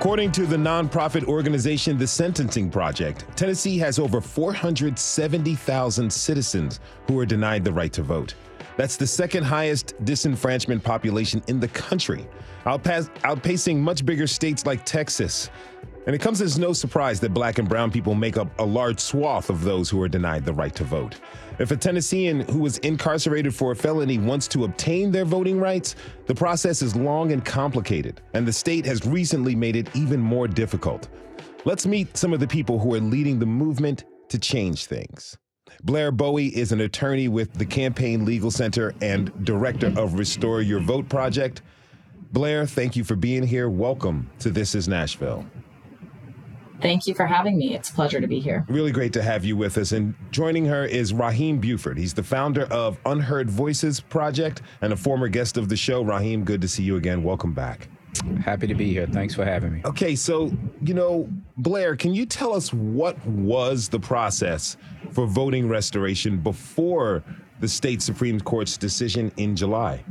According to the nonprofit organization The Sentencing Project, Tennessee has over 470,000 citizens who are denied the right to vote. That's the second highest disenfranchisement population in the country, outpacing much bigger states like Texas. And it comes as no surprise that black and brown people make up a large swath of those who are denied the right to vote. If a Tennessean who was incarcerated for a felony wants to obtain their voting rights, the process is long and complicated, and the state has recently made it even more difficult. Let's meet some of the people who are leading the movement to change things. Blair Bowie is an attorney with the Campaign Legal Center and director of Restore Your Vote Project. Blair, thank you for being here. Welcome to This is Nashville. Thank you for having me. It's a pleasure to be here. Really great to have you with us. And joining her is Rahim Buford. He's the founder of Unheard Voices Project and a former guest of the show. Rahim, good to see you again. Welcome back. Happy to be here. Thanks for having me. Okay, so, you know, Blair, can you tell us what was the process for voting restoration before the state Supreme Court's decision in July?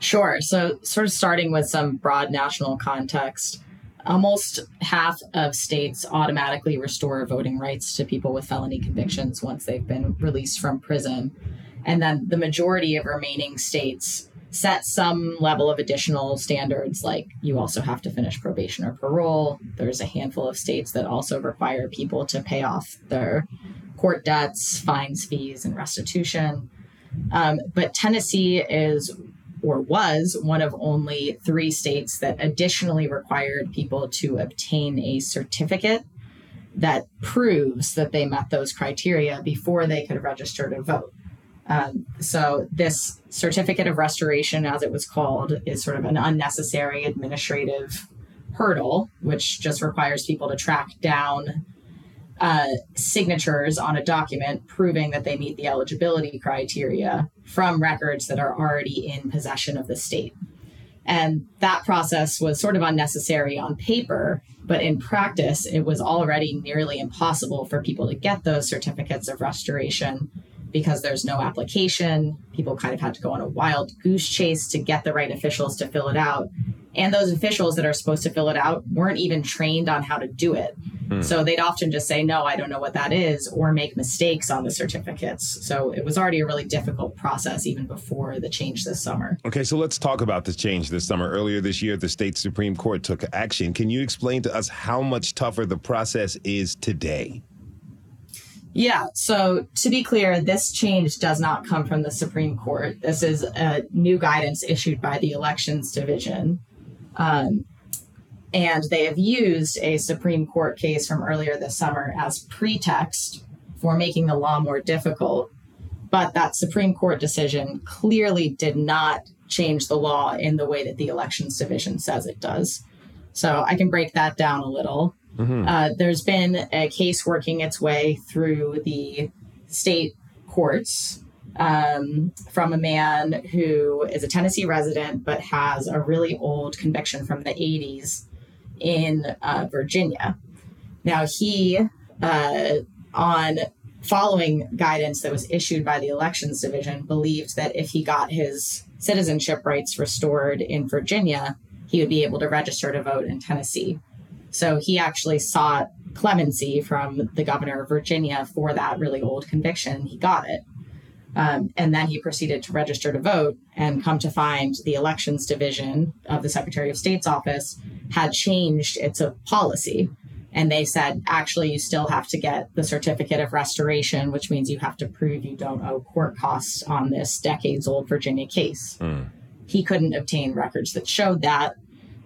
Sure. So, sort of starting with some broad national context almost half of states automatically restore voting rights to people with felony convictions once they've been released from prison. And then the majority of remaining states set some level of additional standards, like you also have to finish probation or parole. There's a handful of states that also require people to pay off their court debts, fines, fees, and restitution. Um, but Tennessee is or was one of only three states that additionally required people to obtain a certificate that proves that they met those criteria before they could register to vote. Um, so, this certificate of restoration, as it was called, is sort of an unnecessary administrative hurdle, which just requires people to track down uh, signatures on a document proving that they meet the eligibility criteria from records that are already in possession of the state. And that process was sort of unnecessary on paper, but in practice, it was already nearly impossible for people to get those certificates of restoration because there's no application. People kind of had to go on a wild goose chase to get the right officials to fill it out. And those officials that are supposed to fill it out weren't even trained on how to do it. Hmm. So they'd often just say, no, I don't know what that is, or make mistakes on the certificates. So it was already a really difficult process even before the change this summer. Okay, so let's talk about the change this summer. Earlier this year, the state Supreme Court took action. Can you explain to us how much tougher the process is today? Yeah. So to be clear, this change does not come from the Supreme Court. This is a new guidance issued by the Elections Division. Um, and they have used a Supreme Court case from earlier this summer as pretext for making the law more difficult. But that Supreme Court decision clearly did not change the law in the way that the Elections Division says it does. So I can break that down a little. Mm-hmm. Uh, there's been a case working its way through the state courts um, from a man who is a Tennessee resident but has a really old conviction from the 80s in uh, Virginia. Now, he, uh, on following guidance that was issued by the Elections Division, believed that if he got his citizenship rights restored in Virginia, he would be able to register to vote in Tennessee. So he actually sought clemency from the governor of Virginia for that really old conviction. He got it. Um, and then he proceeded to register to vote and come to find the elections division of the Secretary of State's office had changed its policy. And they said, actually, you still have to get the certificate of restoration, which means you have to prove you don't owe court costs on this decades old Virginia case. Mm. He couldn't obtain records that showed that.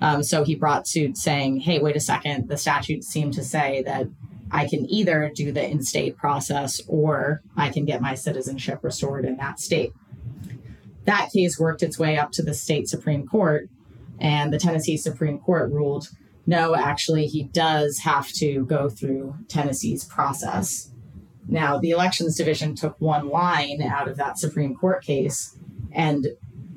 Um, so he brought suit saying, hey, wait a second, the statute seemed to say that I can either do the in state process or I can get my citizenship restored in that state. That case worked its way up to the state Supreme Court, and the Tennessee Supreme Court ruled no, actually, he does have to go through Tennessee's process. Now, the Elections Division took one line out of that Supreme Court case and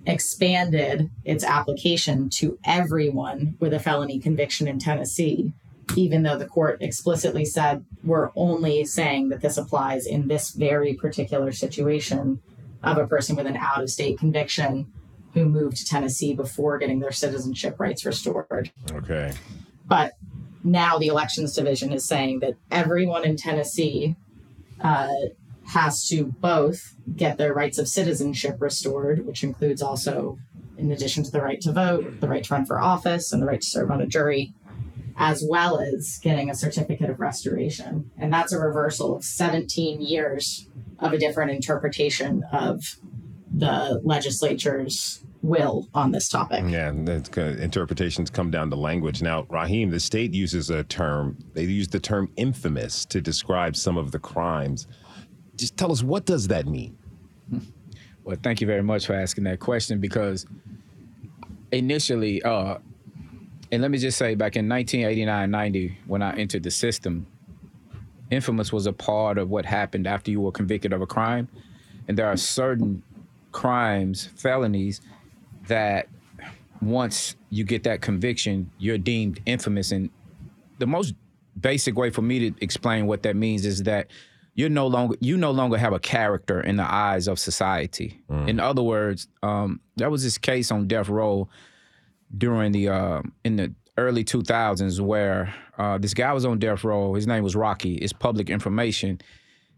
expanded its application to everyone with a felony conviction in Tennessee, even though the court explicitly said we're only saying that this applies in this very particular situation of a person with an out of state conviction who moved to Tennessee before getting their citizenship rights restored. Okay. But now the elections division is saying that everyone in Tennessee uh, has to both get their rights of citizenship restored, which includes also, in addition to the right to vote, the right to run for office and the right to serve on a jury, as well as getting a certificate of restoration. And that's a reversal of 17 years of a different interpretation of the legislature's will on this topic. Yeah, that's good. interpretations come down to language. Now, Rahim, the state uses a term, they use the term infamous to describe some of the crimes. Just tell us, what does that mean? Well, thank you very much for asking that question because initially, uh, and let me just say, back in 1989 90, when I entered the system, infamous was a part of what happened after you were convicted of a crime. And there are certain crimes, felonies, that once you get that conviction, you're deemed infamous. And the most basic way for me to explain what that means is that you're no longer you no longer have a character in the eyes of society. Mm. In other words, um, there was this case on death row during the uh, in the early 2000s where uh, this guy was on death row. His name was Rocky. It's public information.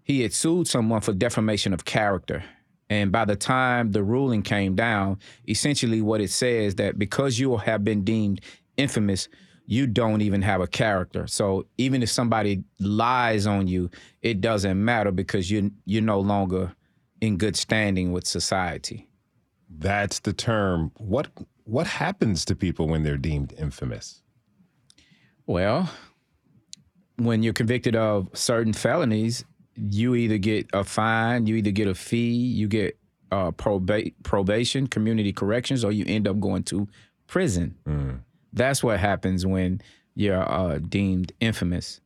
He had sued someone for defamation of character. And by the time the ruling came down, essentially what it says that because you have been deemed infamous, you don't even have a character. So even if somebody lies on you, it doesn't matter because you you're no longer in good standing with society. That's the term. What what happens to people when they're deemed infamous? Well, when you're convicted of certain felonies, you either get a fine, you either get a fee, you get uh, proba- probation, community corrections, or you end up going to prison. Mm. That's what happens when you're uh, deemed infamous.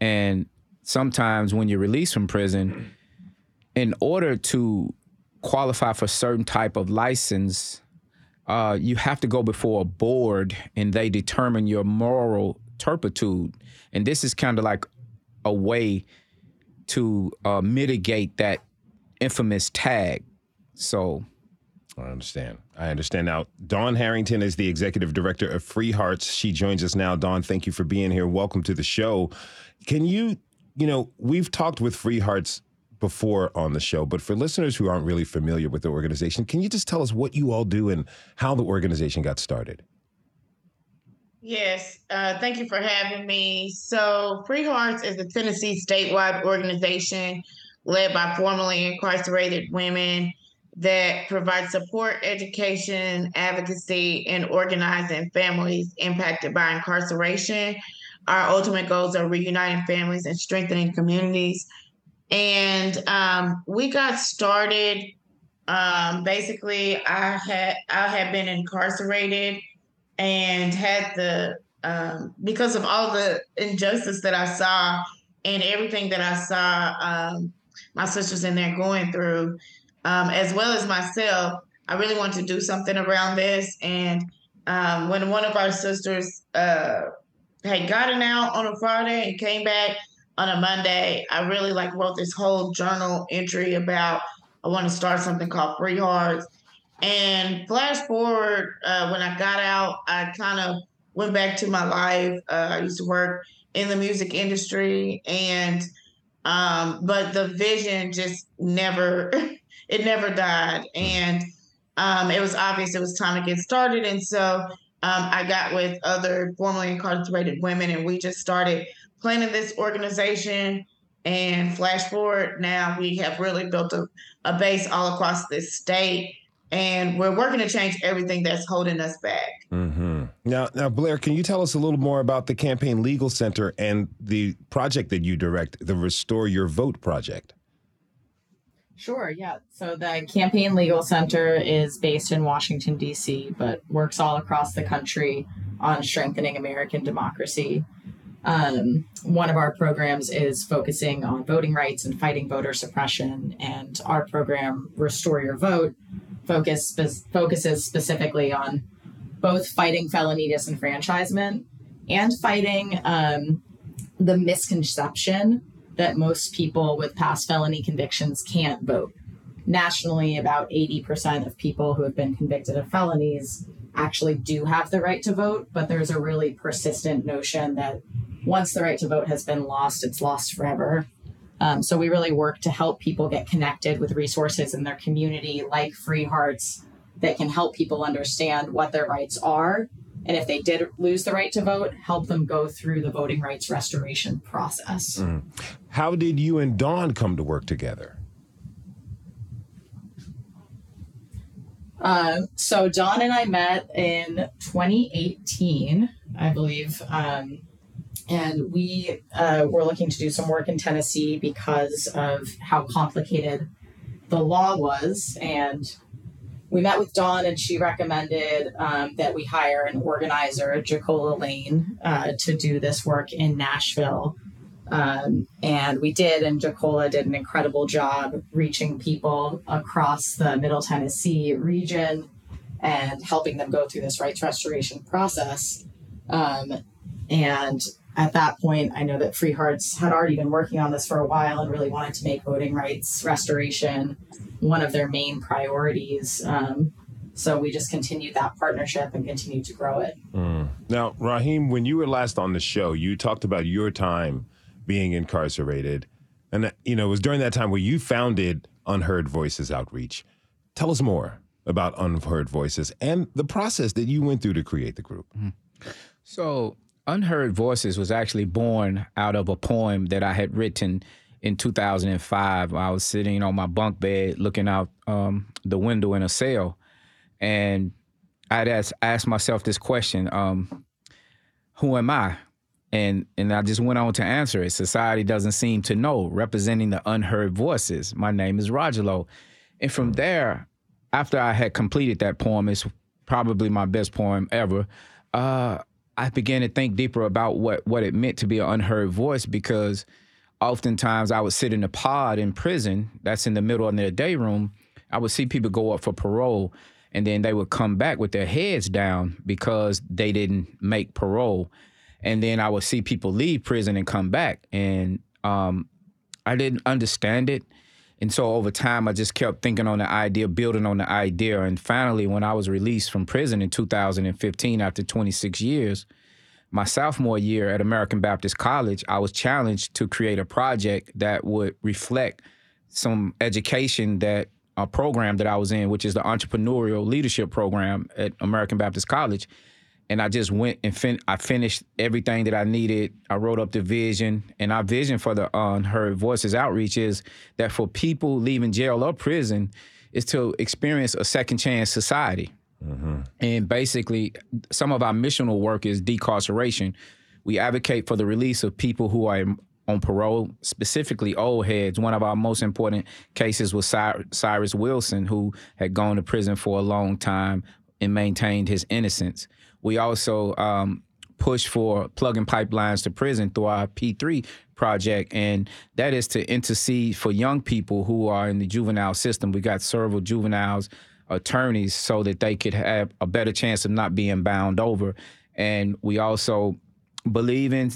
And sometimes when you're released from prison, in order to qualify for certain type of license, uh, you have to go before a board and they determine your moral turpitude. And this is kind of like a way to uh, mitigate that infamous tag. So I understand. I understand. Now, Dawn Harrington is the executive director of Free Hearts. She joins us now. Dawn, thank you for being here. Welcome to the show. Can you, you know, we've talked with Free Hearts before on the show, but for listeners who aren't really familiar with the organization, can you just tell us what you all do and how the organization got started? Yes, uh, thank you for having me. So, Free Hearts is a Tennessee statewide organization led by formerly incarcerated women that provides support, education, advocacy, and organizing families impacted by incarceration. Our ultimate goals are reuniting families and strengthening communities. And um, we got started. Um, basically, I had I had been incarcerated and had the um, because of all the injustice that I saw and everything that I saw um, my sisters in there going through, um, as well as myself, I really wanted to do something around this. And um, when one of our sisters uh, had gotten out on a Friday and came back on a Monday, I really like wrote this whole journal entry about I want to start something called Free Hearts. And flash forward, uh, when I got out, I kind of went back to my life. Uh, I used to work in the music industry, and um, but the vision just never, it never died, and um, it was obvious it was time to get started, and so um, I got with other formerly incarcerated women, and we just started planning this organization. And flash forward, now we have really built a, a base all across this state and we're working to change everything that's holding us back. Mm-hmm. Now, now, Blair, can you tell us a little more about the Campaign Legal Center and the project that you direct, the Restore Your Vote project? Sure, yeah. So the Campaign Legal Center is based in Washington, D.C., but works all across the country on strengthening American democracy. Um, one of our programs is focusing on voting rights and fighting voter suppression, and our program, Restore Your Vote, focus spe- focuses specifically on both fighting felony disenfranchisement and fighting um, the misconception that most people with past felony convictions can't vote. Nationally, about 80% of people who have been convicted of felonies actually do have the right to vote, but there's a really persistent notion that once the right to vote has been lost, it's lost forever. Um, so we really work to help people get connected with resources in their community, like Free Hearts, that can help people understand what their rights are. And if they did lose the right to vote, help them go through the voting rights restoration process. Mm. How did you and Dawn come to work together? Uh, so Dawn and I met in 2018, I believe. Um, and we uh, were looking to do some work in Tennessee because of how complicated the law was. And we met with Dawn, and she recommended um, that we hire an organizer, Jacola Lane, uh, to do this work in Nashville. Um, and we did, and Jacola did an incredible job reaching people across the Middle Tennessee region and helping them go through this rights restoration process. Um, and at that point, I know that Free Hearts had already been working on this for a while and really wanted to make voting rights restoration one of their main priorities. Um, so we just continued that partnership and continued to grow it. Mm. Now, Rahim, when you were last on the show, you talked about your time being incarcerated. And, you know, it was during that time where you founded Unheard Voices Outreach. Tell us more about Unheard Voices and the process that you went through to create the group. Mm-hmm. So, Unheard Voices was actually born out of a poem that I had written in 2005. I was sitting on my bunk bed looking out um, the window in a cell, and I'd ask, asked myself this question: um, Who am I? And and I just went on to answer it. Society doesn't seem to know. Representing the unheard voices. My name is Roger and from there, after I had completed that poem, it's probably my best poem ever. Uh, I began to think deeper about what what it meant to be an unheard voice because oftentimes I would sit in a pod in prison that's in the middle of their day room. I would see people go up for parole and then they would come back with their heads down because they didn't make parole. And then I would see people leave prison and come back. And um, I didn't understand it. And so over time, I just kept thinking on the idea, building on the idea. And finally, when I was released from prison in 2015 after 26 years, my sophomore year at American Baptist College, I was challenged to create a project that would reflect some education that a program that I was in, which is the entrepreneurial leadership program at American Baptist College. And I just went and fin- I finished everything that I needed. I wrote up the vision, and our vision for the Unheard uh, Voices outreach is that for people leaving jail or prison, is to experience a second chance society. Mm-hmm. And basically, some of our missional work is decarceration. We advocate for the release of people who are on parole, specifically old heads. One of our most important cases was Cyrus Wilson, who had gone to prison for a long time and maintained his innocence. We also um, push for plugging pipelines to prison through our P3 project, and that is to intercede for young people who are in the juvenile system. We got several juveniles attorneys so that they could have a better chance of not being bound over. And we also believe in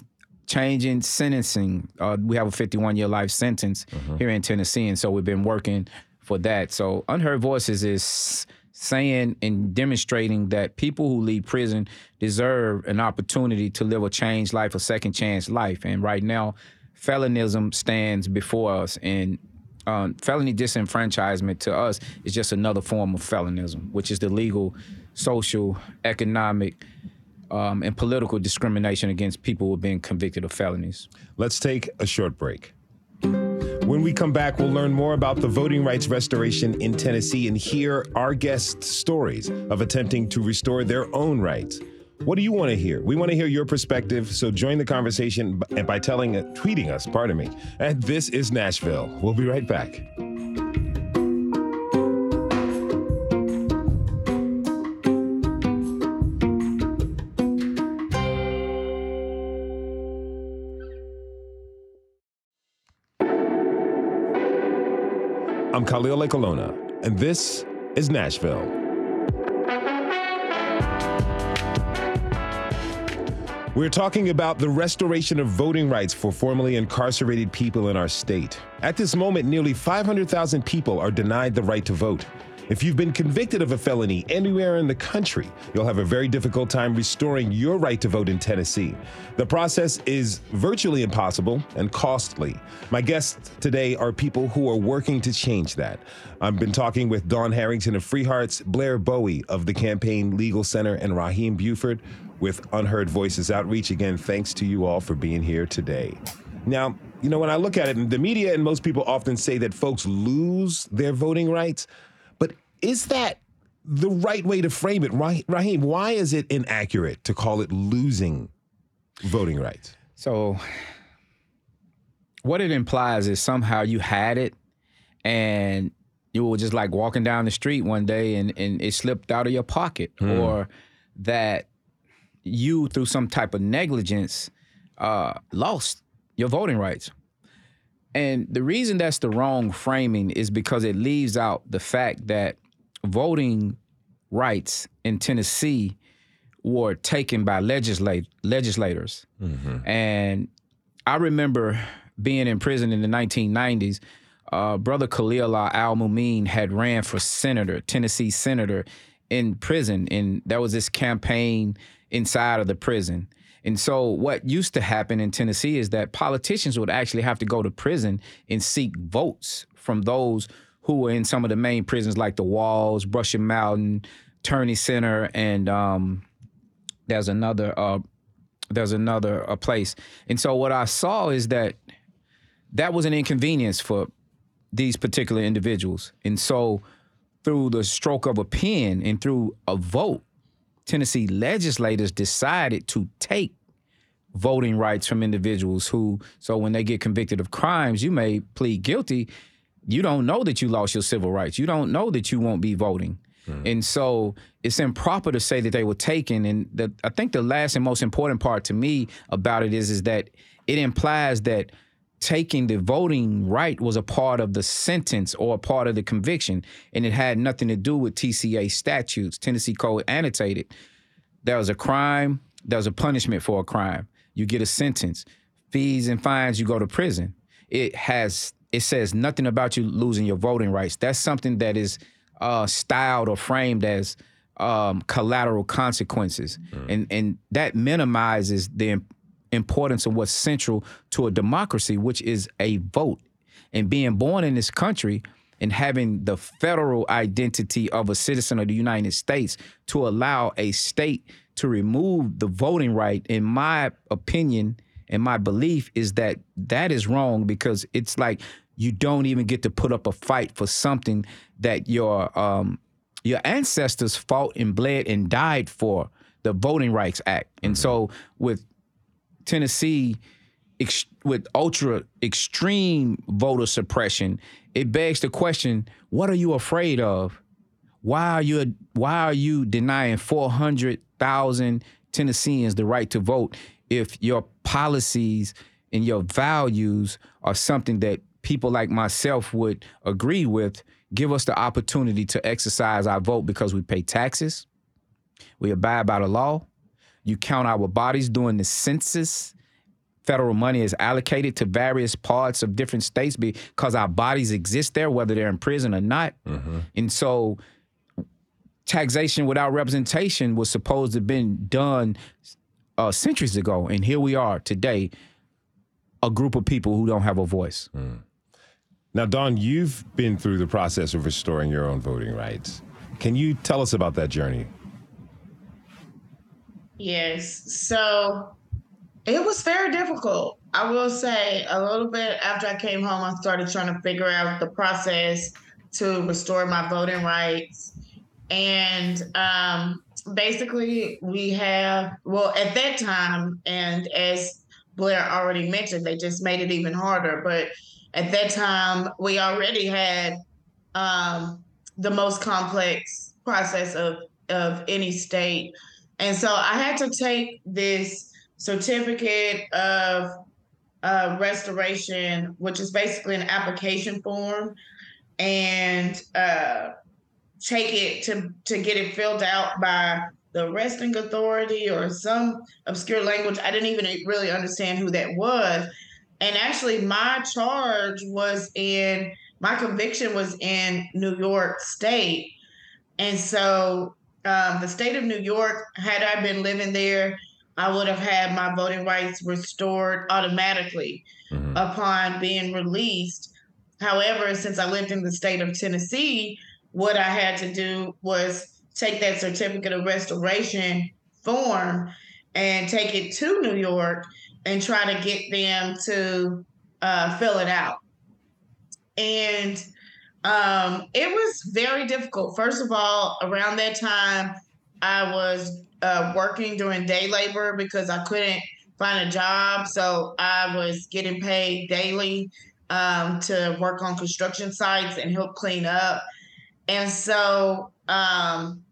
changing sentencing. Uh, we have a 51 year life sentence mm-hmm. here in Tennessee, and so we've been working for that. So, Unheard Voices is saying and demonstrating that people who leave prison deserve an opportunity to live a changed life, a second chance life. And right now, felonism stands before us, and um, felony disenfranchisement to us is just another form of felonism, which is the legal, social, economic, um, and political discrimination against people who have been convicted of felonies. Let's take a short break. When we come back, we'll learn more about the voting rights restoration in Tennessee and hear our guests' stories of attempting to restore their own rights. What do you want to hear? We want to hear your perspective, so join the conversation by telling, uh, tweeting us, pardon me. And this is Nashville. We'll be right back. Khalil Ekulona, and this is Nashville. We're talking about the restoration of voting rights for formerly incarcerated people in our state. At this moment, nearly 500,000 people are denied the right to vote. If you've been convicted of a felony anywhere in the country, you'll have a very difficult time restoring your right to vote in Tennessee. The process is virtually impossible and costly. My guests today are people who are working to change that. I've been talking with Dawn Harrington of Free Hearts, Blair Bowie of the Campaign Legal Center, and Rahim Buford with Unheard Voices Outreach. Again, thanks to you all for being here today. Now, you know, when I look at it, the media and most people often say that folks lose their voting rights. Is that the right way to frame it? Rahim, why is it inaccurate to call it losing voting rights? So, what it implies is somehow you had it and you were just like walking down the street one day and, and it slipped out of your pocket, hmm. or that you, through some type of negligence, uh, lost your voting rights. And the reason that's the wrong framing is because it leaves out the fact that voting rights in Tennessee were taken by legislate, legislators. Mm-hmm. And I remember being in prison in the 1990s. Uh, Brother Khalil Al Mumin had ran for senator, Tennessee senator, in prison, and there was this campaign inside of the prison. And so, what used to happen in Tennessee is that politicians would actually have to go to prison and seek votes from those who were in some of the main prisons like the Walls, Brushy Mountain, Turney Center, and um, there's another uh, there's another a place. And so what I saw is that that was an inconvenience for these particular individuals. And so through the stroke of a pen and through a vote, Tennessee legislators decided to take voting rights from individuals who so when they get convicted of crimes, you may plead guilty you don't know that you lost your civil rights. You don't know that you won't be voting. Mm-hmm. And so it's improper to say that they were taken. And the, I think the last and most important part to me about it is, is that it implies that taking the voting right was a part of the sentence or a part of the conviction. And it had nothing to do with TCA statutes, Tennessee Code annotated. There was a crime, there was a punishment for a crime. You get a sentence. Fees and fines, you go to prison. It has it says nothing about you losing your voting rights. That's something that is uh, styled or framed as um, collateral consequences, mm. and and that minimizes the importance of what's central to a democracy, which is a vote. And being born in this country and having the federal identity of a citizen of the United States to allow a state to remove the voting right, in my opinion and my belief, is that that is wrong because it's like you don't even get to put up a fight for something that your um, your ancestors fought and bled and died for the Voting Rights Act. And mm-hmm. so with Tennessee ex- with ultra extreme voter suppression, it begs the question, what are you afraid of? Why are you why are you denying 400,000 Tennesseans the right to vote if your policies and your values are something that people like myself would agree with give us the opportunity to exercise our vote because we pay taxes, we abide by the law, you count our bodies during the census. Federal money is allocated to various parts of different states because our bodies exist there, whether they're in prison or not. Mm-hmm. And so, taxation without representation was supposed to have been done uh, centuries ago. And here we are today, a group of people who don't have a voice. Mm. Now, Dawn, you've been through the process of restoring your own voting rights. Can you tell us about that journey? Yes. So it was very difficult. I will say a little bit after I came home, I started trying to figure out the process to restore my voting rights. And um, basically, we have, well, at that time, and as Blair already mentioned, they just made it even harder. But at that time, we already had um, the most complex process of, of any state. And so I had to take this certificate of uh, restoration, which is basically an application form. and uh, take it to to get it filled out by the arresting authority or some obscure language. I didn't even really understand who that was. And actually, my charge was in my conviction was in New York State. And so um, the state of New York, had I been living there, I would have had my voting rights restored automatically mm-hmm. upon being released. However, since I lived in the state of Tennessee, what I had to do was take that certificate of restoration form and take it to New York and try to get them to uh, fill it out. And um, it was very difficult. First of all, around that time, I was uh, working doing day labor because I couldn't find a job. So I was getting paid daily um, to work on construction sites and help clean up. And so, um,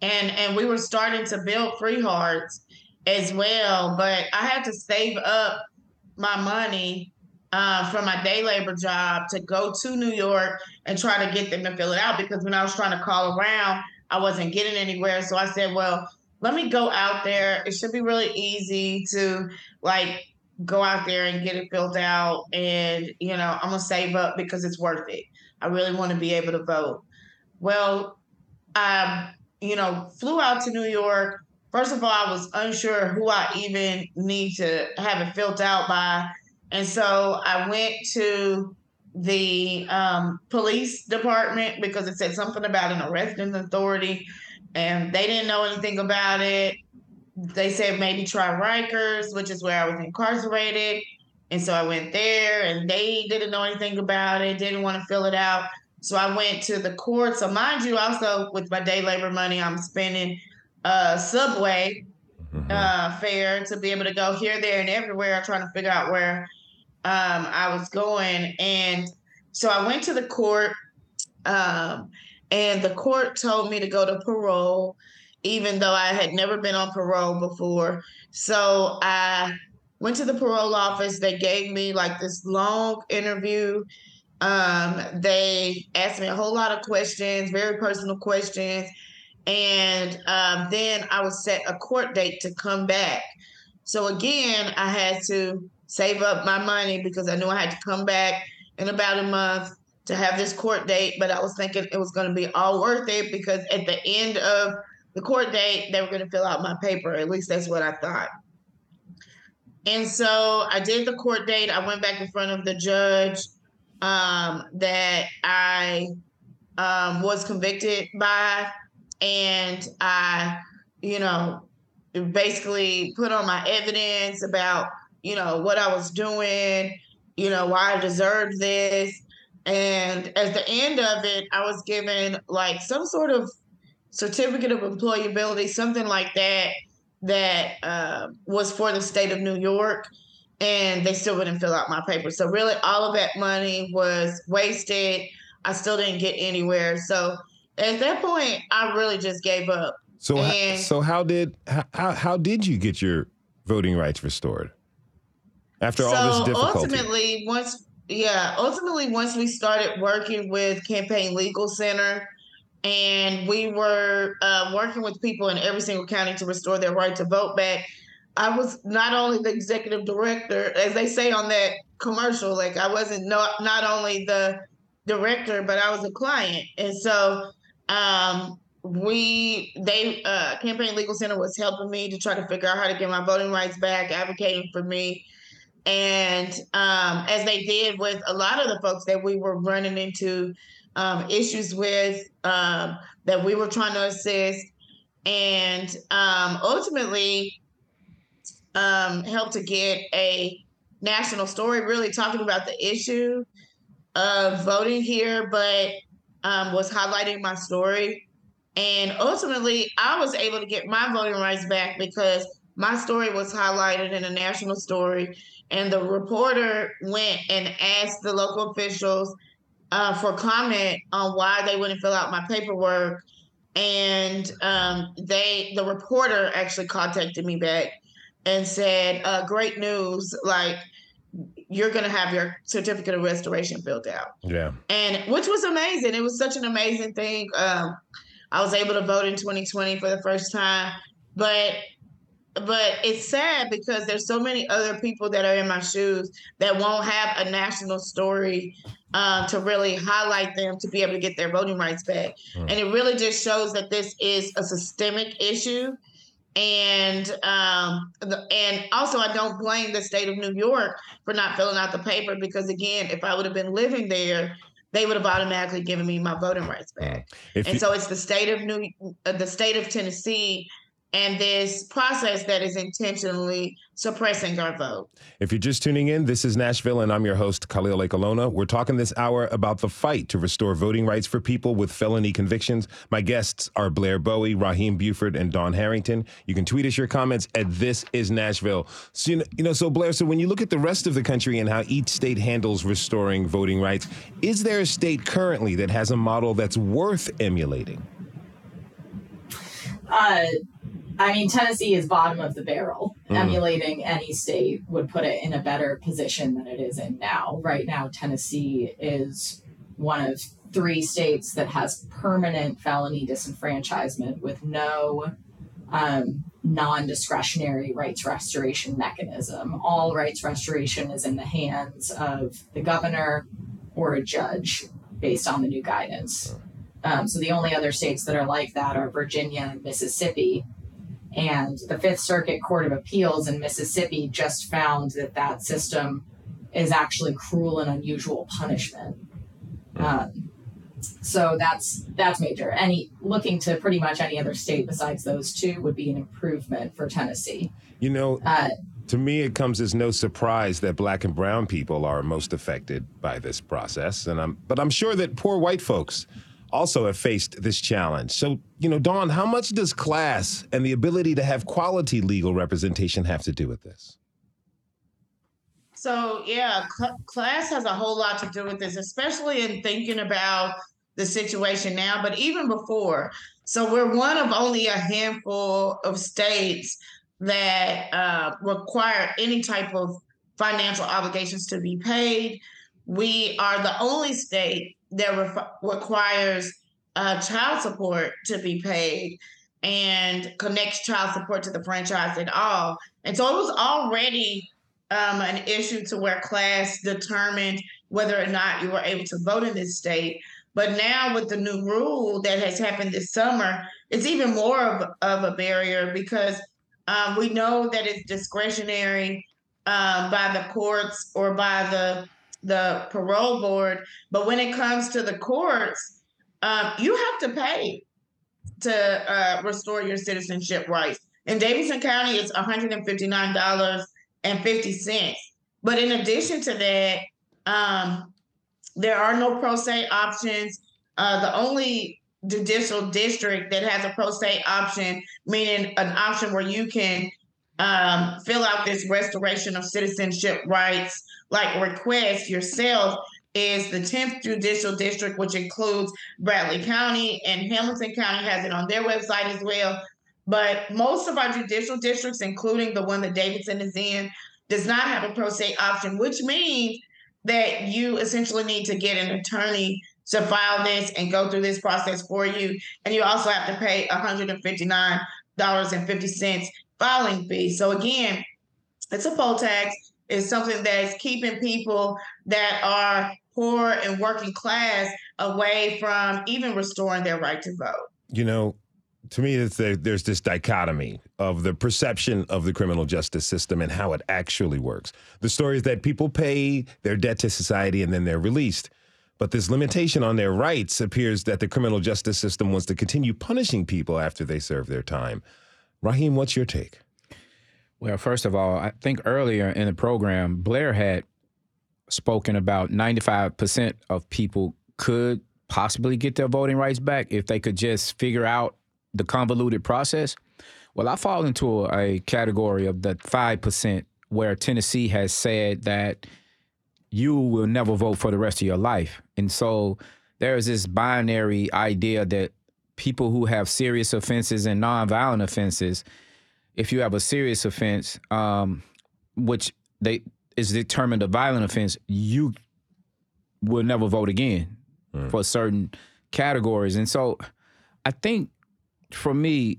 and and we were starting to build free hearts as well, but I had to save up my money uh, from my day labor job to go to New York and try to get them to fill it out because when I was trying to call around, I wasn't getting anywhere. So I said, well, let me go out there. It should be really easy to like go out there and get it filled out. And, you know, I'm going to save up because it's worth it. I really want to be able to vote. Well, I, you know, flew out to New York. First of all, I was unsure who I even need to have it filled out by and so I went to the um, police department because it said something about an arresting authority, and they didn't know anything about it. They said maybe try Rikers, which is where I was incarcerated. And so I went there, and they didn't know anything about it, didn't want to fill it out. So I went to the court. So mind you, also with my day labor money, I'm spending uh, Subway mm-hmm. uh, fare to be able to go here, there, and everywhere, trying to figure out where um, I was going. And so I went to the court, um, and the court told me to go to parole, even though I had never been on parole before. So I went to the parole office. They gave me like this long interview. Um, they asked me a whole lot of questions, very personal questions. And um, then I was set a court date to come back. So again, I had to save up my money because I knew I had to come back in about a month to have this court date. But I was thinking it was going to be all worth it because at the end of the court date, they were going to fill out my paper. At least that's what I thought. And so I did the court date. I went back in front of the judge um, that I um, was convicted by. And I, you know, basically put on my evidence about you know, what I was doing, you know, why I deserved this. And at the end of it, I was given like some sort of certificate of employability, something like that, that uh, was for the state of New York. And they still wouldn't fill out my paper. So, really, all of that money was wasted. I still didn't get anywhere. So, at that point, I really just gave up. So, and, so how did how, how did you get your voting rights restored? after so all this difficulty? Ultimately, once yeah, ultimately once we started working with Campaign Legal Center, and we were uh, working with people in every single county to restore their right to vote back. I was not only the executive director, as they say on that commercial, like I wasn't not not only the director, but I was a client, and so um, we they uh, campaign legal center was helping me to try to figure out how to get my voting rights back, advocating for me, and um, as they did with a lot of the folks that we were running into um, issues with um, that we were trying to assist, and um, ultimately um, help to get a national story really talking about the issue of voting here, but um, was highlighting my story. And ultimately, I was able to get my voting rights back because my story was highlighted in a national story and the reporter went and asked the local officials uh, for comment on why they wouldn't fill out my paperwork. And um, they, the reporter actually contacted me back and said, uh, "Great news! Like you're going to have your certificate of restoration filled out. Yeah. And which was amazing. It was such an amazing thing. Um, I was able to vote in 2020 for the first time, but but it's sad because there's so many other people that are in my shoes that won't have a national story uh, to really highlight them to be able to get their voting rights back. Mm. And it really just shows that this is a systemic issue and um, the, and also I don't blame the state of New York for not filling out the paper because again, if I would have been living there, they would have automatically given me my voting rights back. If and you, so it's the state of New, uh, the state of Tennessee and this process that is intentionally suppressing our vote. If you're just tuning in, this is Nashville, and I'm your host, Khalil Ekulona. We're talking this hour about the fight to restore voting rights for people with felony convictions. My guests are Blair Bowie, Rahim Buford, and Dawn Harrington. You can tweet us your comments at This Is Nashville. So, you know, you know, so Blair, so when you look at the rest of the country and how each state handles restoring voting rights, is there a state currently that has a model that's worth emulating? Uh, I mean, Tennessee is bottom of the barrel. Mm. Emulating any state would put it in a better position than it is in now. Right now, Tennessee is one of three states that has permanent felony disenfranchisement with no um, non discretionary rights restoration mechanism. All rights restoration is in the hands of the governor or a judge based on the new guidance. Um, so the only other states that are like that are Virginia and Mississippi. And the Fifth Circuit Court of Appeals in Mississippi just found that that system is actually cruel and unusual punishment. Um, so that's that's major. Any looking to pretty much any other state besides those two would be an improvement for Tennessee. You know, uh, to me, it comes as no surprise that black and brown people are most affected by this process, and I'm but I'm sure that poor white folks also have faced this challenge. So, you know, Dawn, how much does class and the ability to have quality legal representation have to do with this? So, yeah, cl- class has a whole lot to do with this, especially in thinking about the situation now, but even before. So, we're one of only a handful of states that uh, require any type of financial obligations to be paid. We are the only state that re- requires uh, child support to be paid and connects child support to the franchise at all. And so it was already um, an issue to where class determined whether or not you were able to vote in this state. But now with the new rule that has happened this summer, it's even more of, of a barrier because um, we know that it's discretionary um, by the courts or by the the parole board. But when it comes to the courts, um, you have to pay to uh, restore your citizenship rights. In Davidson County, it's $159.50. But in addition to that, um, there are no pro se options. Uh, the only judicial district that has a pro se option, meaning an option where you can um, fill out this restoration of citizenship rights like request yourself is the 10th Judicial District, which includes Bradley County and Hamilton County has it on their website as well. But most of our judicial districts, including the one that Davidson is in, does not have a pro se option, which means that you essentially need to get an attorney to file this and go through this process for you. And you also have to pay $159.50 filing fee. So again, it's a poll tax It's something that's keeping people that are poor and working class away from even restoring their right to vote. You know, to me, there's this dichotomy of the perception of the criminal justice system and how it actually works. The story is that people pay their debt to society and then they're released. But this limitation on their rights appears that the criminal justice system wants to continue punishing people after they serve their time. Rahim, what's your take? Well, first of all, I think earlier in the program, Blair had spoken about 95% of people could possibly get their voting rights back if they could just figure out the convoluted process. Well, I fall into a, category of the 5% where Tennessee has said that you will never vote for the rest of your life. And so there is this binary idea that people who have serious offenses and nonviolent offenses if you have a serious offense, um, which they is determined a violent offense, you will never vote again mm. for certain categories. And so I think for me,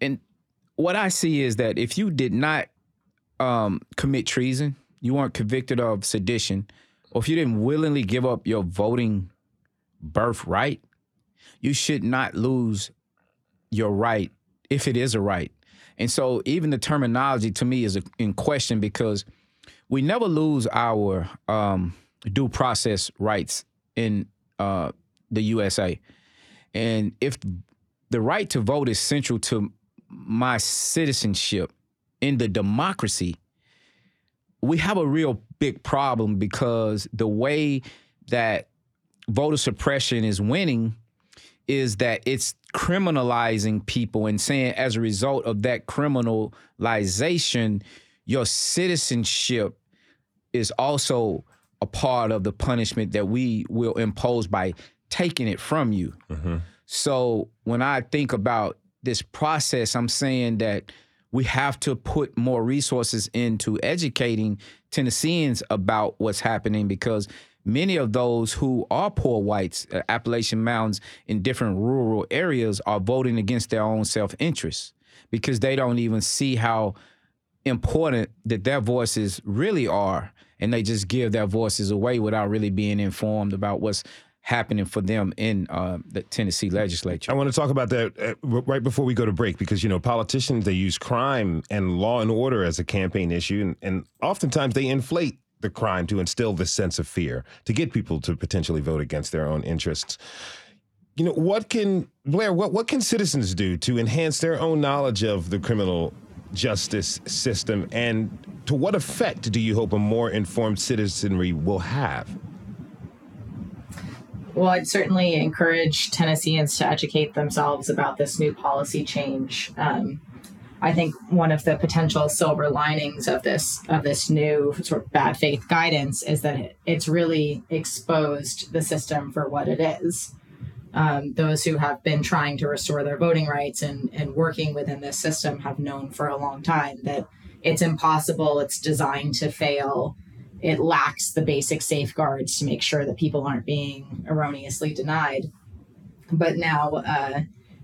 and what I see is that if you did not um, commit treason, you weren't convicted of sedition, or if you didn't willingly give up your voting birthright, you should not lose your right if it is a right. And so even the terminology to me is in question because we never lose our um, due process rights in uh, the USA. And if the right to vote is central to my citizenship in the democracy, we have a real big problem because the way that voter suppression is winning is that it's criminalizing people and saying as a result of that criminalization, your citizenship is also a part of the punishment that we will impose by taking it from you. Mm-hmm. So when I think about this process, I'm saying that we have to put more resources into educating Tennesseans about what's happening because many of those who are poor whites, uh, Appalachian Mountains in different rural areas, are voting against their own self interest because they don't even see how important that their voices really are. And they just give their voices away without really being informed about what's happening for them in uh, the Tennessee legislature. I want to talk about that uh, right before we go to break because you know politicians they use crime and law and order as a campaign issue, and, and oftentimes they inflate the crime to instill this sense of fear to get people to potentially vote against their own interests. You know what can Blair? What what can citizens do to enhance their own knowledge of the criminal justice system, and to what effect do you hope a more informed citizenry will have? Well, I'd certainly encourage Tennesseans to educate themselves about this new policy change. Um, I think one of the potential silver linings of this of this new sort of bad faith guidance is that it's really exposed the system for what it is. Um, those who have been trying to restore their voting rights and, and working within this system have known for a long time that it's impossible, it's designed to fail, it lacks the basic safeguards to make sure that people aren't being erroneously denied. But now uh,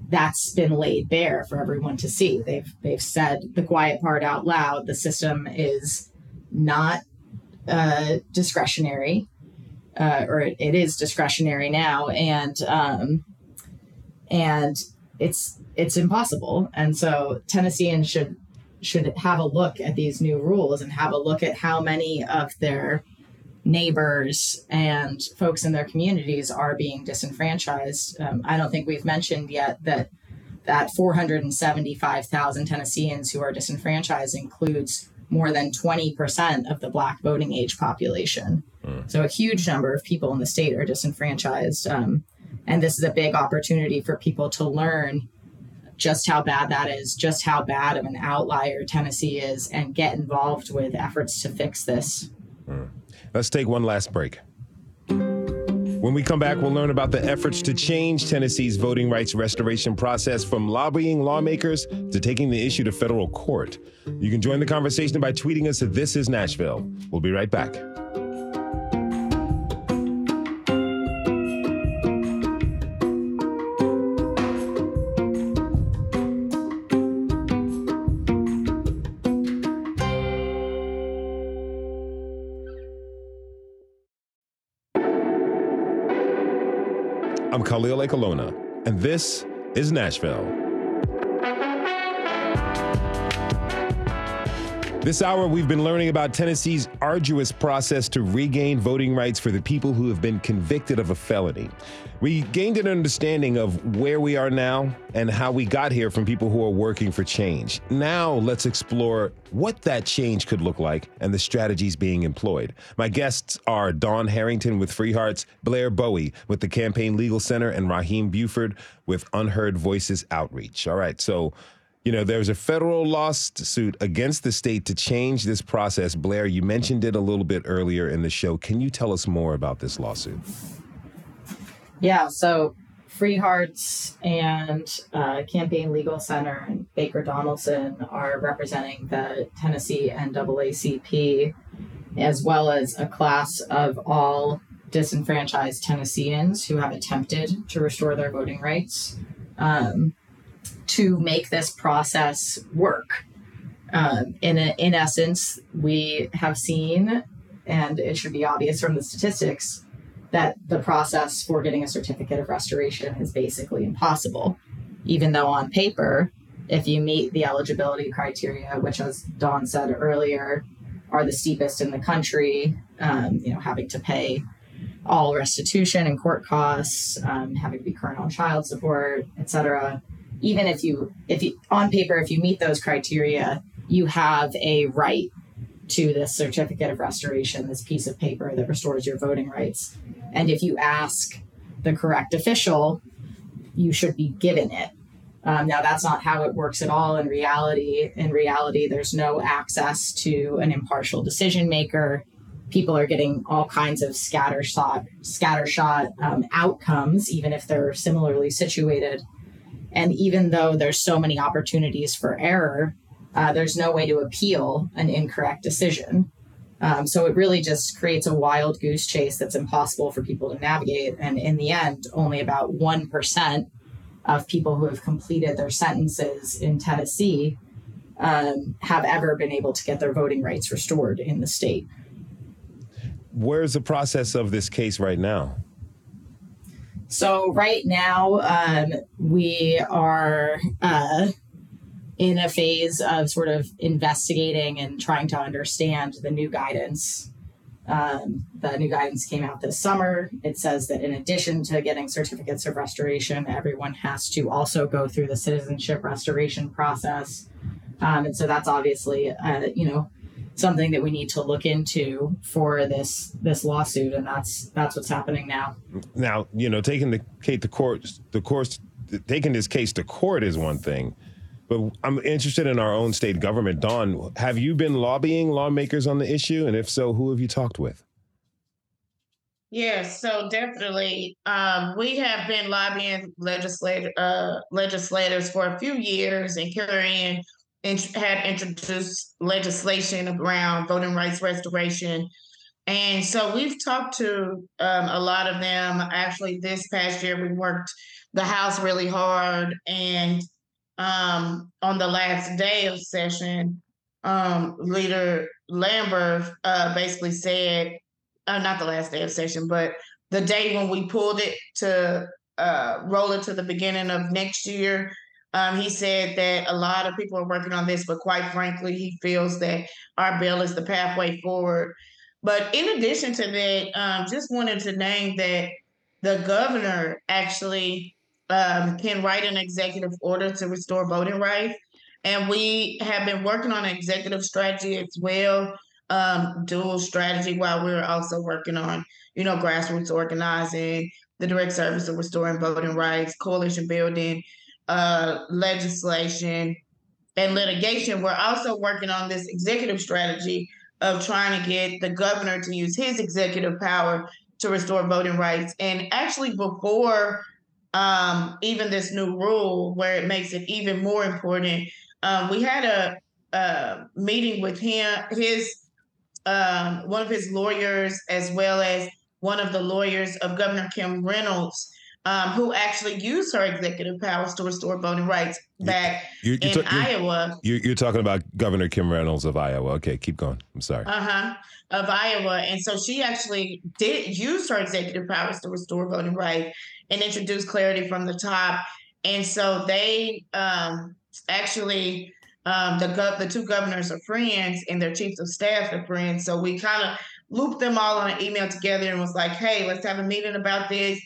that's been laid bare for everyone to see. They've they've said the quiet part out loud. The system is not uh, discretionary, uh, or it, it is discretionary now, and um, and it's it's impossible. And so Tennesseans should should have a look at these new rules and have a look at how many of their neighbors and folks in their communities are being disenfranchised. Um, I don't think we've mentioned yet that that 475,000 Tennesseans who are disenfranchised includes more than 20% of the black voting age population. Mm. So a huge number of people in the state are disenfranchised. Um, and this is a big opportunity for people to learn just how bad that is, just how bad of an outlier Tennessee is, and get involved with efforts to fix this. Let's take one last break. When we come back, we'll learn about the efforts to change Tennessee's voting rights restoration process from lobbying lawmakers to taking the issue to federal court. You can join the conversation by tweeting us at This Is Nashville. We'll be right back. Khalil Ekulona, and this is Nashville. This hour, we've been learning about Tennessee's arduous process to regain voting rights for the people who have been convicted of a felony. We gained an understanding of where we are now and how we got here from people who are working for change. Now, let's explore what that change could look like and the strategies being employed. My guests are Dawn Harrington with Free Hearts, Blair Bowie with the Campaign Legal Center, and Rahim Buford with Unheard Voices Outreach. All right, so you know, there's a federal lawsuit against the state to change this process. Blair, you mentioned it a little bit earlier in the show. Can you tell us more about this lawsuit? Yeah, so Free Hearts and uh, Campaign Legal Center and Baker Donelson are representing the Tennessee NAACP, as well as a class of all disenfranchised Tennesseans who have attempted to restore their voting rights um, to make this process work. Um, in, a, in essence, we have seen, and it should be obvious from the statistics, that the process for getting a certificate of restoration is basically impossible. Even though on paper, if you meet the eligibility criteria, which, as Dawn said earlier, are the steepest in the country, um, you know, having to pay all restitution and court costs, um, having to be current on child support, etc. Even if you, if you, on paper, if you meet those criteria, you have a right to this certificate of restoration, this piece of paper that restores your voting rights. And if you ask the correct official, you should be given it. Um, now, that's not how it works at all in reality. In reality, there's no access to an impartial decision maker. People are getting all kinds of scattershot, scattershot um, outcomes, even if they're similarly situated. And even though there's so many opportunities for error, uh, there's no way to appeal an incorrect decision. Um, so it really just creates a wild goose chase that's impossible for people to navigate. And in the end, only about 1% of people who have completed their sentences in Tennessee um, have ever been able to get their voting rights restored in the state. Where's the process of this case right now? So, right now, um, we are. Uh, in a phase of sort of investigating and trying to understand the new guidance. Um, the new guidance came out this summer. It says that in addition to getting certificates of restoration, everyone has to also go through the citizenship restoration process. Um, and so that's obviously, uh, you know, something that we need to look into for this this lawsuit, and that's that's what's happening now. Now, you know, taking the Kate the court, the course, taking this case to court is one thing but I'm interested in our own state government. Dawn, have you been lobbying lawmakers on the issue? And if so, who have you talked with? Yes, so definitely. Um, we have been lobbying legislator, uh, legislators for a few years and carrying had introduced legislation around voting rights restoration. And so we've talked to um, a lot of them. Actually, this past year, we worked the House really hard and um, on the last day of session, um, Leader Lamberth uh, basically said, uh, not the last day of session, but the day when we pulled it to uh, roll it to the beginning of next year, um, he said that a lot of people are working on this, but quite frankly, he feels that our bill is the pathway forward. But in addition to that, um, just wanted to name that the governor actually um, can write an executive order to restore voting rights. And we have been working on an executive strategy as well, um, dual strategy, while we're also working on, you know, grassroots organizing, the direct service of restoring voting rights, coalition building, uh, legislation, and litigation. We're also working on this executive strategy of trying to get the governor to use his executive power to restore voting rights. And actually, before um, even this new rule where it makes it even more important. Um, we had a, a, meeting with him, his um, one of his lawyers, as well as one of the lawyers of Governor Kim Reynolds, um, who actually used her executive powers to restore voting rights back you're, you're, in ta- Iowa. You're, you're, talking about Governor Kim Reynolds of Iowa. Okay, keep going. I'm sorry. Uh huh. Of Iowa, and so she actually did use her executive powers to restore voting rights and introduce clarity from the top. And so they um, actually um, the gov- the two governors are friends and their chiefs of staff are friends. So we kind of looped them all on an email together and was like, hey, let's have a meeting about this.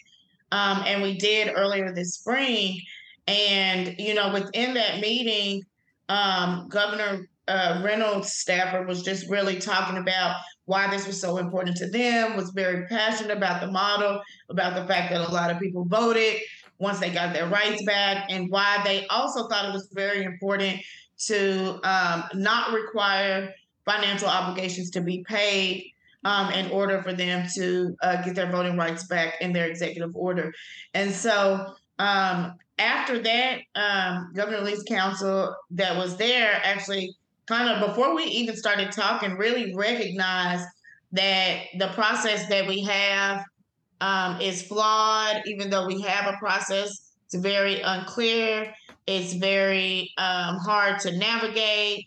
Um, and we did earlier this spring. And, you know, within that meeting, um, Governor uh, Reynolds Stafford was just really talking about why this was so important to them, was very passionate about the model, about the fact that a lot of people voted once they got their rights back, and why they also thought it was very important to um, not require financial obligations to be paid um, in order for them to uh, get their voting rights back in their executive order. And so um, after that, um, Governor Lee's counsel that was there actually kind of before we even started talking, really recognized that the process that we have um, is flawed, even though we have a process. It's very unclear. It's very um, hard to navigate.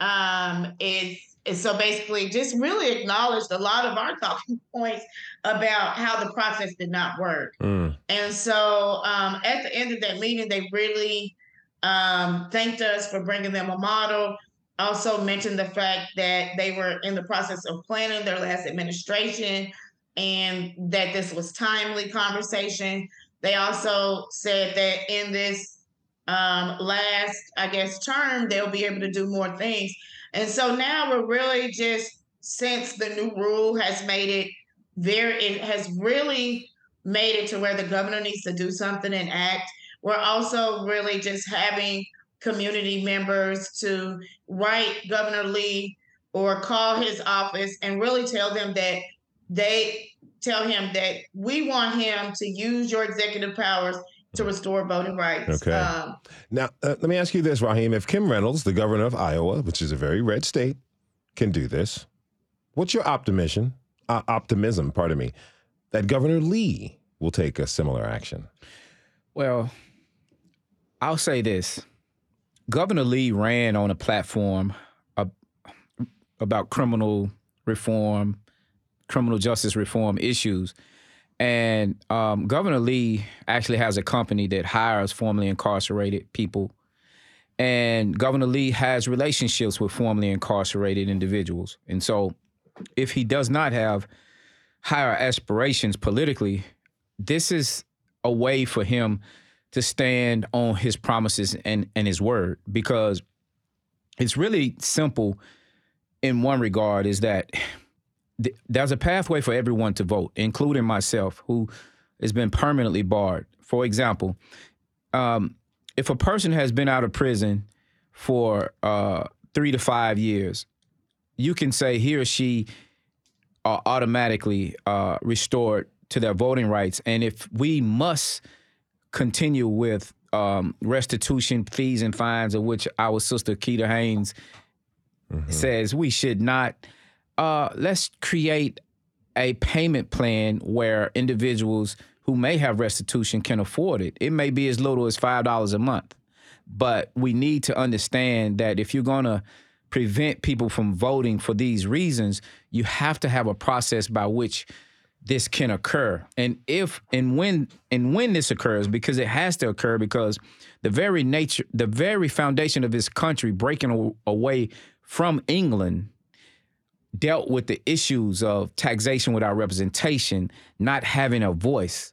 Um, it's, it's so basically just really acknowledged a lot of our talking points about how the process did not work. Mm. And so um, at the end of that meeting, they really um, thanked us for bringing them a model. Also mentioned the fact that they were in the process of planning their last administration and that this was timely conversation. They also said that in this um, last, I guess, term, they'll be able to do more things. And so now we're really just, since the new rule has made it very, it has really made it to where the governor needs to do something and act. We're also really just having community members to write Governor Lee or call his office and really tell them that they tell him that we want him to use your executive powers to restore voting rights. Okay. Um, now, uh, let me ask you this, Rahim. If Kim Reynolds, the governor of Iowa, which is a very red state, can do this, what's your optimism? Uh, optimism, pardon me, that Governor Lee will take a similar action. Well, I'll say this: Governor Lee ran on a platform about criminal reform, criminal justice reform issues and um, Governor Lee actually has a company that hires formerly incarcerated people. And Governor Lee has relationships with formerly incarcerated individuals. And so if he does not have higher aspirations politically, this is a way for him to stand on his promises and, and his word because it's really simple in one regard is that there's a pathway for everyone to vote, including myself, who has been permanently barred. For example, um, if a person has been out of prison for uh, three to five years, you can say he or she are automatically uh, restored to their voting rights. And if we must continue with um, restitution fees and fines, of which our sister Keita Haynes mm-hmm. says we should not uh, let's create a payment plan where individuals who may have restitution can afford it. It may be as little as $5 a month. But we need to understand that if you're going to prevent people from voting for these reasons, you have to have a process by which this can occur. And if and when and when this occurs because it has to occur because the very nature the very foundation of this country breaking away from England dealt with the issues of taxation without representation, not having a voice,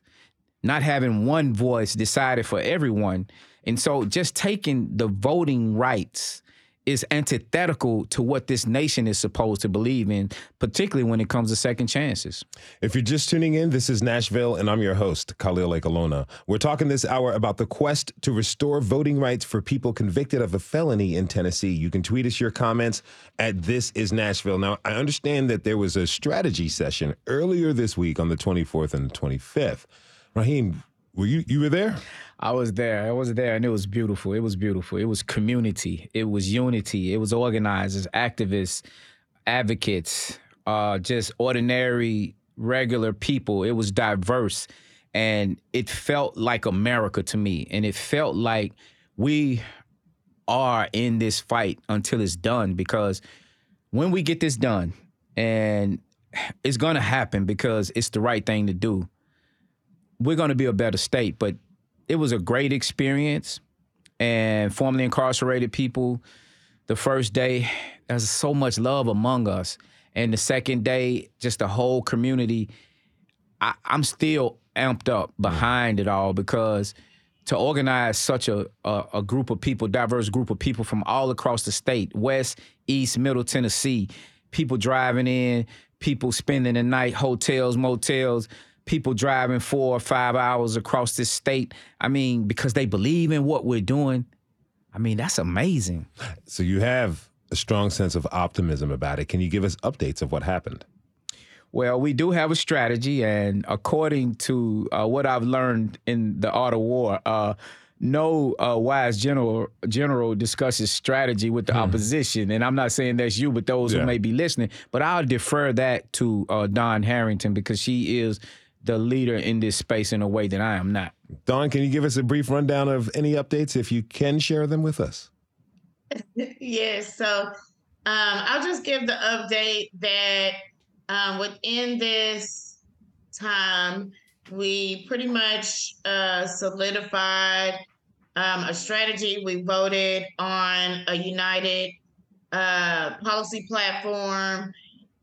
not having one voice decided for everyone. And so just taking the voting rights is antithetical to what this nation is supposed to believe in, particularly when it comes to second chances. If you're just tuning in, this is Nashville, and I'm your host, Khalil Ekulona. We're talking this hour about the quest to restore voting rights for people convicted of a felony in Tennessee. You can tweet us your comments at This Is Nashville. Now, I understand that there was a strategy session earlier this week on the 24th and 25th. Rahim, were you you were there? I was there. I was there, and it was beautiful. It was beautiful. It was community. It was unity. It was organizers, activists, advocates, uh, just ordinary, regular people. It was diverse, and it felt like America to me. And it felt like we are in this fight until it's done. Because when we get this done, and it's gonna happen because it's the right thing to do we're going to be a better state. But it was a great experience. And formerly incarcerated people, the first day, there's so much love among us. And the second day, just the whole community, I, am still amped up behind it all because to organize such a, a, a group of people, diverse group of people from all across the state, West, East, Middle Tennessee, people driving in, people spending the night, hotels, motels, people driving four or five hours across this state. I mean, because they believe in what we're doing. I mean, that's amazing. So you have a strong sense of optimism about it. Can you give us updates of what happened? Well, we do have a strategy, and according to uh, what I've learned in the art of war, uh, no uh, wise general general discusses strategy with the hmm. opposition. And I'm not saying that's you, but those yeah. who may be listening. But I'll defer that to uh, Dawn Harrington because she is the leader in this space in a way that I am not. Dawn, can you give us a brief rundown of any updates if you can share them with us? yes. So um, I'll just give the update that um, within this time, we pretty much uh, solidified um, a strategy. We voted on a united uh, policy platform.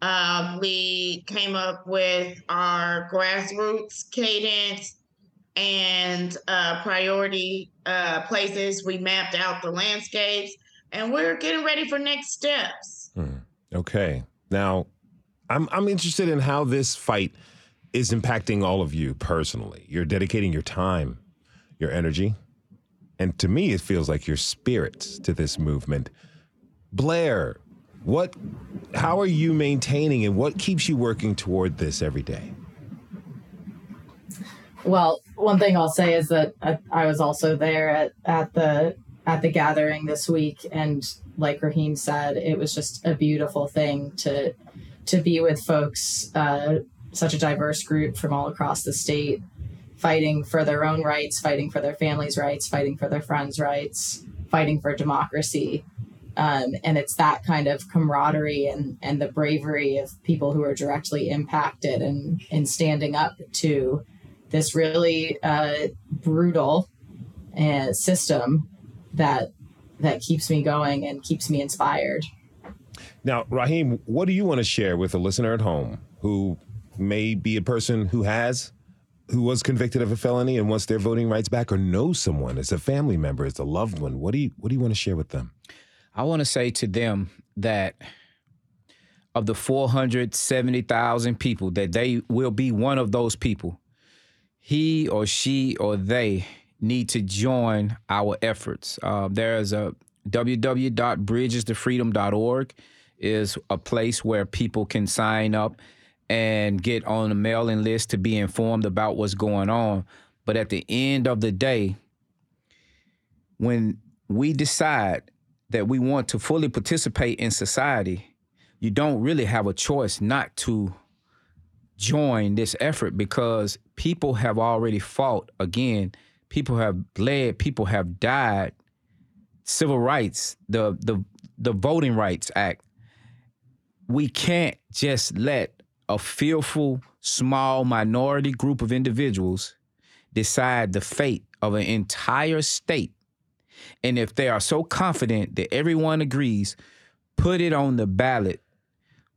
Uh, we came up with our grassroots cadence and uh, priority uh, places. We mapped out the landscapes and we're getting ready for next steps. Hmm. Okay. Now, I'm I'm interested in how this fight is impacting all of you personally. You're dedicating your time, your energy, and to me, it feels like your spirit to this movement. Blair, what? How are you maintaining, and what keeps you working toward this every day? Well, one thing I'll say is that I, I was also there at, at the at the gathering this week and like Rahim said, it was just a beautiful thing to to be with folks, uh, such a diverse group from all across the state, fighting for their own rights, fighting for their families' rights, fighting for their friends' rights, fighting for democracy. Um, and it's that kind of camaraderie and, and the bravery of people who are directly impacted and, and standing up to this really uh, brutal uh, system that that keeps me going and keeps me inspired. Now, Rahim, what do you want to share with a listener at home who may be a person who has who was convicted of a felony and wants their voting rights back or knows someone as a family member, as a loved one? What do you what do you want to share with them? I want to say to them that of the 470,000 people that they will be one of those people. He or she or they need to join our efforts. Uh, there is a www.bridgestofreedom.org is a place where people can sign up and get on the mailing list to be informed about what's going on. But at the end of the day, when we decide that we want to fully participate in society, you don't really have a choice not to join this effort because people have already fought again. People have bled, people have died. Civil rights, the the the Voting Rights Act we can't just let a fearful, small minority group of individuals decide the fate of an entire state. And if they are so confident that everyone agrees, put it on the ballot.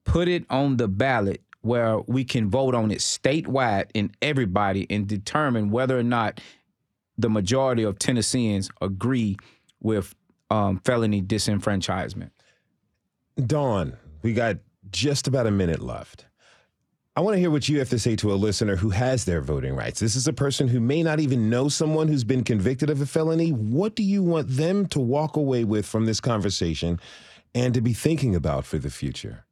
Put it on the ballot where we can vote on it statewide in everybody and determine whether or not the majority of Tennesseans agree with um, felony disenfranchisement. Dawn, we got just about a minute left. I want to hear what you have to say to a listener who has their voting rights. This is a person who may not even know someone who's been convicted of a felony. What do you want them to walk away with from this conversation and to be thinking about for the future?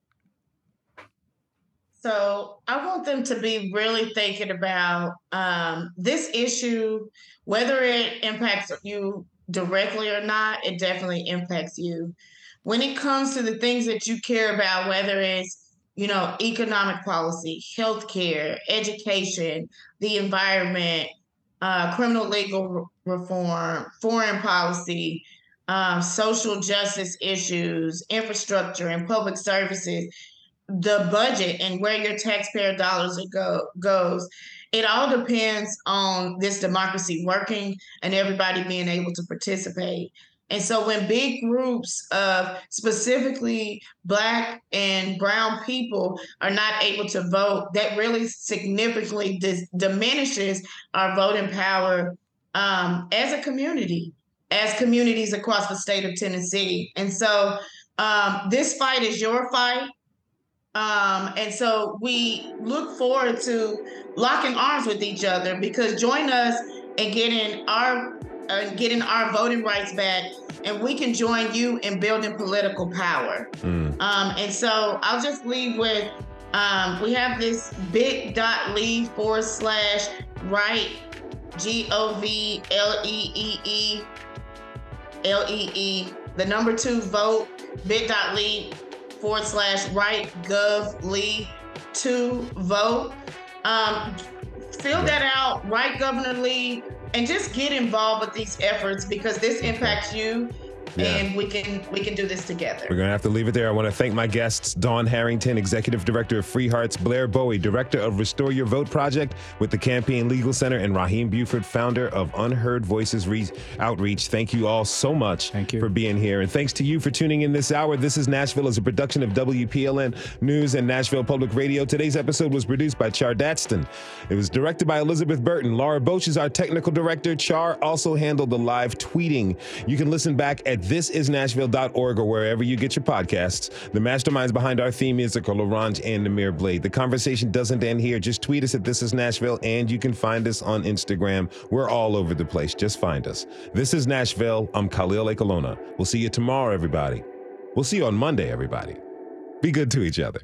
So I want them to be really thinking about um, this issue, whether it impacts you directly or not, it definitely impacts you when it comes to the things that you care about, whether it's you know economic policy, healthcare, education, the environment, uh, criminal legal re- reform, foreign policy, um, social justice issues, infrastructure, and public services, the budget and where your taxpayer dollars go goes. It all depends on this democracy working and everybody being able to participate. And so when big groups of specifically black and brown people are not able to vote, that really significantly dis- diminishes our voting power um, as a community, as communities across the state of Tennessee. And so um, this fight is your fight. Um, and so we look forward to locking arms with each other because join us and getting our uh, getting our voting rights back, and we can join you in building political power. Mm. Um, and so I'll just leave with Um, we have this bit.ly forward slash right G O V L E E E L E E, the number two vote, bit.ly forward slash right gov lee to vote. Um, fill that out, right Governor Lee, and just get involved with these efforts because this impacts you yeah. and we can we can do this together. We're gonna have to leave it there. I want to thank my guests: Dawn Harrington, Executive Director of Free Hearts, Blair Bowie, Director of Restore Your Vote Project with the Campaign Legal Center, and Rahim Buford, founder of Unheard Voices Re- Outreach. Thank you all so much thank you. for being here, and thanks to you for tuning in this hour. This is Nashville as a production of WPLN News and Nashville Public Radio. Today's episode was produced by Char Daston. It was directed by Elizabeth Burton. Laura Boach is our technical director. Char also handled the live tweeting. You can listen back at thisisnashville.org or wherever you get your podcasts. The masterminds behind our theme music are LaRange and Namir Blade. The conversation doesn't end here. Just tweet us at This Is Nashville, and you can find us on Instagram. We're all over the place. Just find us. This is Nashville. I'm Khalil Ekulona. We'll see you tomorrow, everybody. We'll see you on Monday, everybody. Be good to each other.